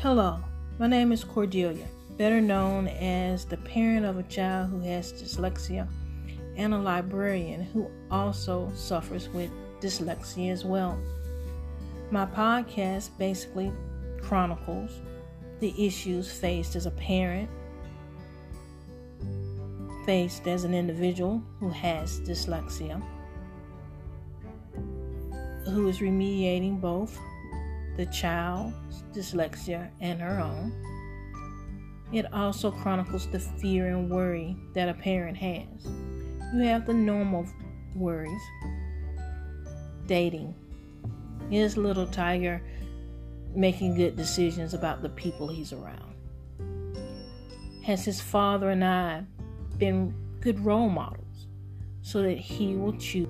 Hello, my name is Cordelia, better known as the parent of a child who has dyslexia and a librarian who also suffers with dyslexia as well. My podcast basically chronicles the issues faced as a parent, faced as an individual who has dyslexia, who is remediating both the child's dyslexia and her own. It also chronicles the fear and worry that a parent has. You have the normal worries. Dating. Is little Tiger making good decisions about the people he's around? Has his father and I been good role models so that he will choose?